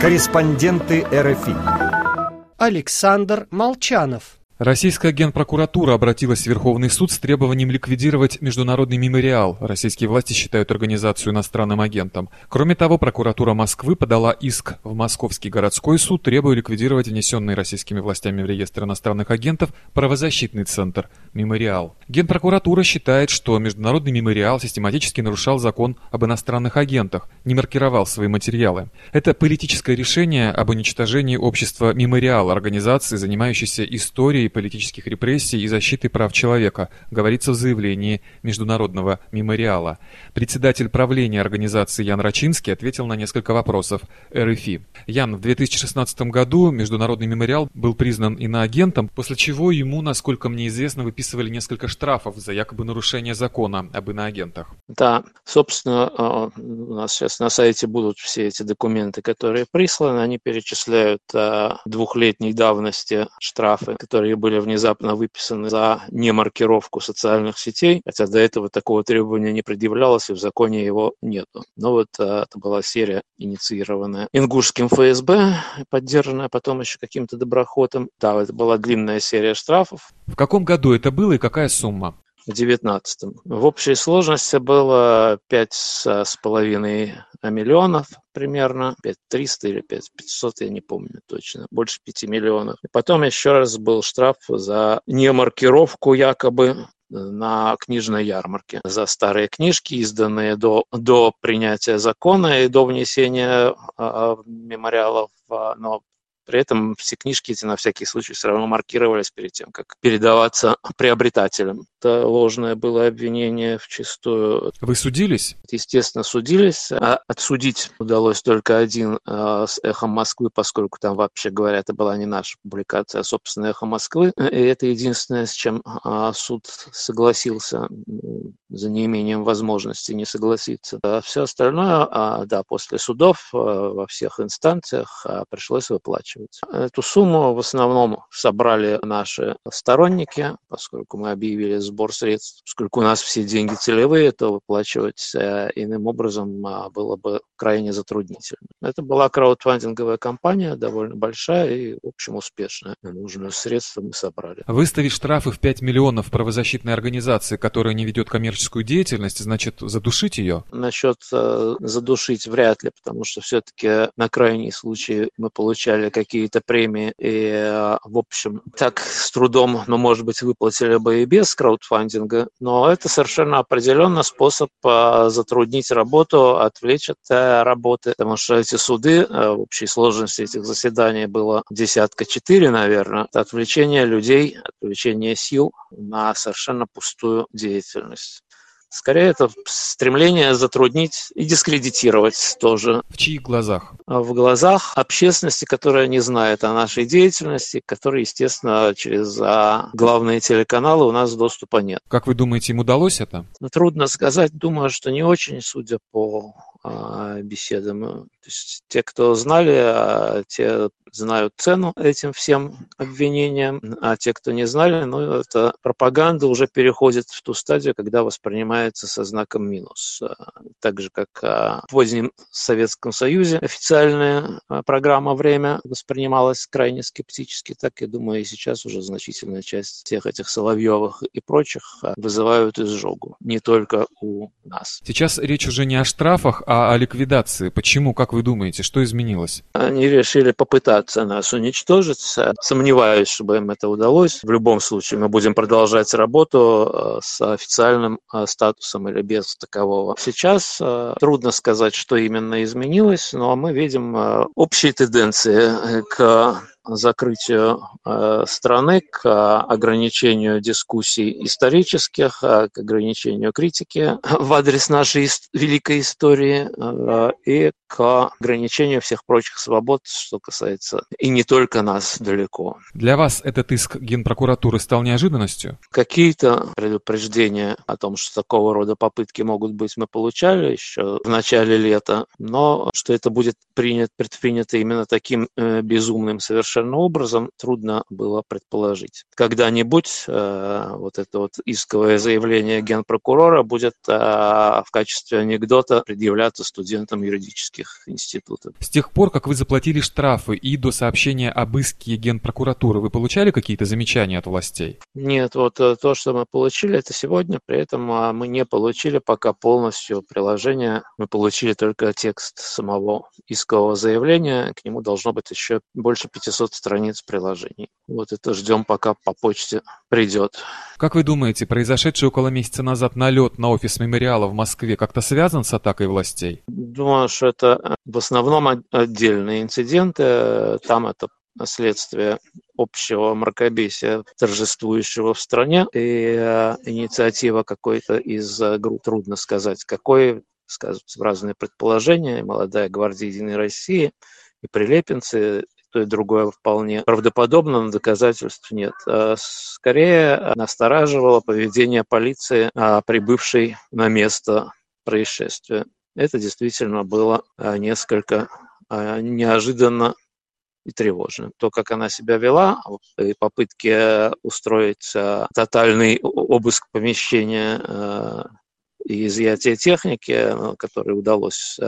Корреспонденты РФИ Александр Молчанов Российская генпрокуратура обратилась в Верховный суд с требованием ликвидировать Международный мемориал. Российские власти считают организацию иностранным агентом. Кроме того, прокуратура Москвы подала иск в Московский городской суд, требуя ликвидировать внесенный российскими властями в реестр иностранных агентов правозащитный центр «Мемориал». Генпрокуратура считает, что Международный мемориал систематически нарушал закон об иностранных агентах, не маркировал свои материалы. Это политическое решение об уничтожении общества «Мемориал», организации, занимающейся историей политических репрессий и защиты прав человека, говорится в заявлении Международного мемориала. Председатель правления организации Ян Рачинский ответил на несколько вопросов РФИ. Ян, в 2016 году Международный мемориал был признан иноагентом, после чего ему, насколько мне известно, выписывали несколько штрафов за якобы нарушение закона об иноагентах. Да, собственно, а, у нас сейчас на сайте будут все эти документы, которые присланы, они перечисляют а, двухлетней давности штрафы, которые были внезапно выписаны за немаркировку социальных сетей, хотя до этого такого требования не предъявлялось, и в законе его нету. Но вот а, это была серия, инициированная Ингушским ФСБ, поддержанная потом еще каким-то доброхотом. Да, это была длинная серия штрафов. В каком году это было и какая сумма? В. В общей сложности было пять с половиной миллионов примерно, пять триста или пять пятьсот, я не помню точно, больше пяти миллионов. И потом еще раз был штраф за немаркировку якобы на книжной ярмарке за старые книжки, изданные до, до принятия закона и до внесения э, мемориалов, но при этом все книжки эти на всякий случай все равно маркировались перед тем, как передаваться приобретателям. Это ложное было обвинение в чистую. Вы судились? Естественно, судились. А отсудить удалось только один э, с «Эхом Москвы», поскольку там, вообще говоря, это была не наша публикация, а, собственно, «Эхо Москвы». И это единственное, с чем э, суд согласился за неимением возможности не согласиться. А все остальное, э, да, после судов э, во всех инстанциях э, пришлось выплачивать выплачивать. Эту сумму в основном собрали наши сторонники, поскольку мы объявили сбор средств. Поскольку у нас все деньги целевые, то выплачивать э, иным образом а, было бы крайне затруднительно. Это была краудфандинговая кампания, довольно большая и, в общем, успешная. Нужные средства мы собрали. Выставить штрафы в 5 миллионов правозащитной организации, которая не ведет коммерческую деятельность, значит задушить ее? Насчет э, задушить вряд ли, потому что все-таки на крайний случай мы получали какие-то премии, и, э, в общем, так с трудом, но, может быть, выплатили бы и без краудфандинга, но это совершенно определенно способ э, затруднить работу, отвлечь от э, работы, потому что эти суды, в общей сложности этих заседаний было десятка четыре, наверное, отвлечение людей, отвлечение сил на совершенно пустую деятельность. Скорее, это стремление затруднить и дискредитировать тоже. В чьих глазах? В глазах общественности, которая не знает о нашей деятельности, которой, естественно, через а, главные телеканалы у нас доступа нет. Как вы думаете, им удалось это? Трудно сказать. Думаю, что не очень, судя по а, беседам. То есть те, кто знали, а, те знают цену этим всем обвинениям, а те, кто не знали, ну, это пропаганда уже переходит в ту стадию, когда воспринимается со знаком минус. А, так же, как в позднем Советском Союзе официальная программа «Время» воспринималась крайне скептически, так, я думаю, и сейчас уже значительная часть всех этих Соловьевых и прочих вызывают изжогу, не только у нас. Сейчас речь уже не о штрафах, а о ликвидации. Почему, как вы думаете, что изменилось? Они решили попытаться нас уничтожить. Сомневаюсь, чтобы им это удалось. В любом случае мы будем продолжать работу э, с официальным э, статусом или без такового. Сейчас э, трудно сказать, что именно изменилось, но мы видим общие тенденции к закрытию э, страны, к ограничению дискуссий исторических, э, к ограничению критики в адрес нашей великой истории э, и к ограничению всех прочих свобод, что касается и не только нас далеко. Для вас этот иск Генпрокуратуры стал неожиданностью? Какие-то предупреждения о том, что такого рода попытки могут быть, мы получали еще в начале лета, но что это будет принят, предпринято именно таким безумным совершенно совершенно образом трудно было предположить. Когда-нибудь э, вот это вот исковое заявление генпрокурора будет э, в качестве анекдота предъявляться студентам юридических институтов. С тех пор, как вы заплатили штрафы и до сообщения об иске генпрокуратуры, вы получали какие-то замечания от властей? Нет, вот э, то, что мы получили, это сегодня, при этом а, мы не получили пока полностью приложение, мы получили только текст самого искового заявления, к нему должно быть еще больше 500 страниц приложений. Вот это ждем, пока по почте придет. Как вы думаете, произошедший около месяца назад налет на офис мемориала в Москве как-то связан с атакой властей? Думаю, что это э, в основном отдельные инциденты. Там это следствие общего мракобесия, торжествующего в стране, и э, инициатива какой-то из э, групп, трудно сказать, какой, сказываются разные предположения, молодая гвардия Единой России и прилепинцы, то и другое вполне правдоподобно, но доказательств нет. А скорее настораживало поведение полиции, а, прибывшей на место происшествия. Это действительно было а, несколько неожиданно и тревожно. То, как она себя вела, и попытки устроить тотальный обыск помещения и изъятие техники, который удалось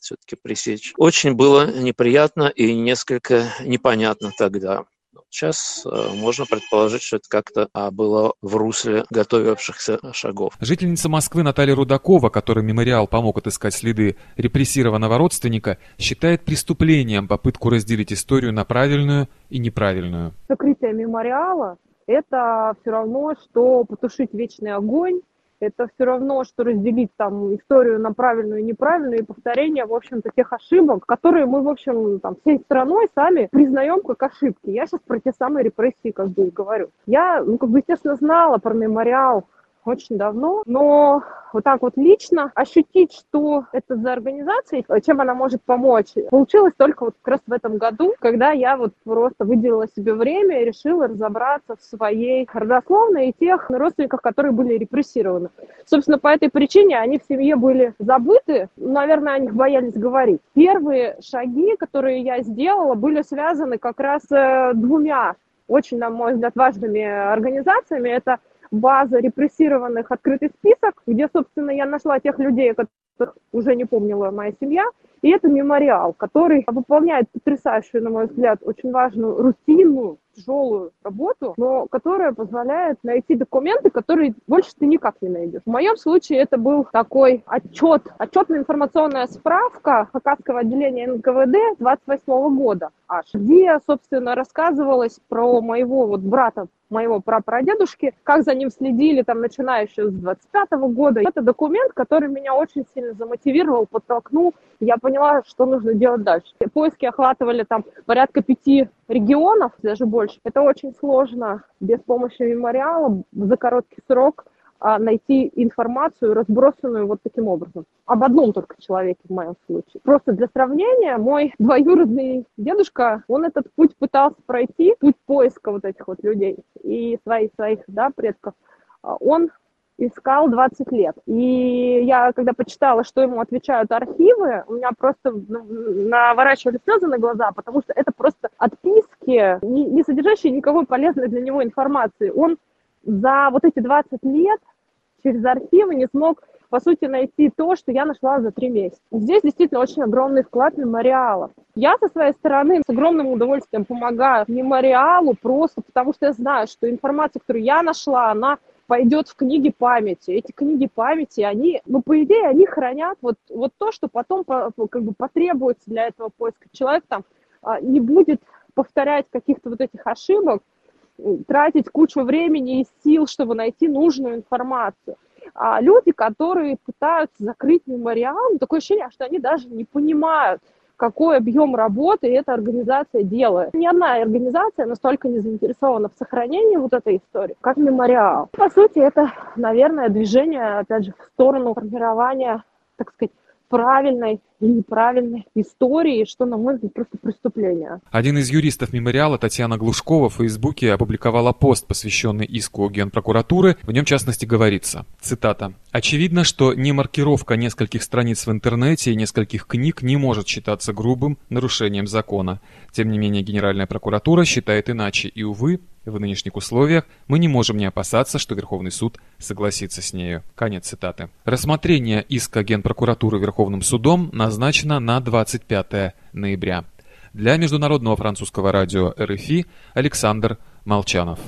все-таки пресечь. Очень было неприятно и несколько непонятно тогда. Сейчас э, можно предположить, что это как-то а, было в русле готовившихся шагов. Жительница Москвы Наталья Рудакова, которой мемориал помог отыскать следы репрессированного родственника, считает преступлением попытку разделить историю на правильную и неправильную. Закрытие мемориала – это все равно, что потушить вечный огонь это все равно, что разделить там историю на правильную и неправильную и повторение, в общем-то, тех ошибок, которые мы, в общем, там, всей страной сами признаем как ошибки. Я сейчас про те самые репрессии как бы говорю. Я, ну, как бы, естественно, знала про мемориал очень давно, но вот так вот лично ощутить, что это за организация, чем она может помочь, получилось только вот как раз в этом году, когда я вот просто выделила себе время и решила разобраться в своей родословной и тех родственниках, которые были репрессированы. Собственно, по этой причине они в семье были забыты, наверное, о них боялись говорить. Первые шаги, которые я сделала, были связаны как раз э, двумя очень, на мой взгляд, важными организациями. Это база репрессированных открытый список, где, собственно, я нашла тех людей, которых уже не помнила моя семья, и это мемориал, который выполняет потрясающую, на мой взгляд, очень важную рутинную, тяжелую работу, но которая позволяет найти документы, которые больше ты никак не найдешь. В моем случае это был такой отчет, отчетно-информационная справка Хакасского отделения НКВД 28 года аж, где, собственно, рассказывалось про моего вот брата моего прапрадедушки, как за ним следили, там, начиная еще с 25 -го года. Это документ, который меня очень сильно замотивировал, подтолкнул. Я поняла, что нужно делать дальше. Поиски охватывали там порядка пяти регионов, даже больше. Это очень сложно без помощи мемориала за короткий срок а, найти информацию, разбросанную вот таким образом. Об одном только человеке в моем случае. Просто для сравнения, мой двоюродный дедушка, он этот путь пытался пройти, путь поиска вот этих вот людей и своих, своих да, предков. А, он искал 20 лет. И я, когда почитала, что ему отвечают архивы, у меня просто ну, наворачивали слезы на глаза, потому что это просто отписки, не, содержащие никакой полезной для него информации. Он за вот эти 20 лет через архивы не смог, по сути, найти то, что я нашла за три месяца. Здесь действительно очень огромный вклад мемориала. Я со своей стороны с огромным удовольствием помогаю мемориалу просто потому, что я знаю, что информация, которую я нашла, она пойдет в книги памяти. Эти книги памяти, они, ну, по идее, они хранят вот, вот то, что потом как бы потребуется для этого поиска. Человек там а, не будет повторять каких-то вот этих ошибок, тратить кучу времени и сил, чтобы найти нужную информацию. А люди, которые пытаются закрыть мемориал, ну, такое ощущение, что они даже не понимают, какой объем работы эта организация делает. Ни одна организация настолько не заинтересована в сохранении вот этой истории, как мемориал. По сути, это, наверное, движение, опять же, в сторону формирования, так сказать, правильной и неправильной истории, что, на мой взгляд, просто преступление. Один из юристов мемориала, Татьяна Глушкова, в Фейсбуке опубликовала пост, посвященный иску Генпрокуратуры. В нем, в частности, говорится, цитата, «Очевидно, что не маркировка нескольких страниц в интернете и нескольких книг не может считаться грубым нарушением закона. Тем не менее, Генеральная прокуратура считает иначе, и, увы, в нынешних условиях мы не можем не опасаться, что Верховный суд согласится с нею. Конец цитаты. Рассмотрение иска Генпрокуратуры Верховным судом назначено на 25 ноября. Для Международного французского радио РФИ Александр Молчанов.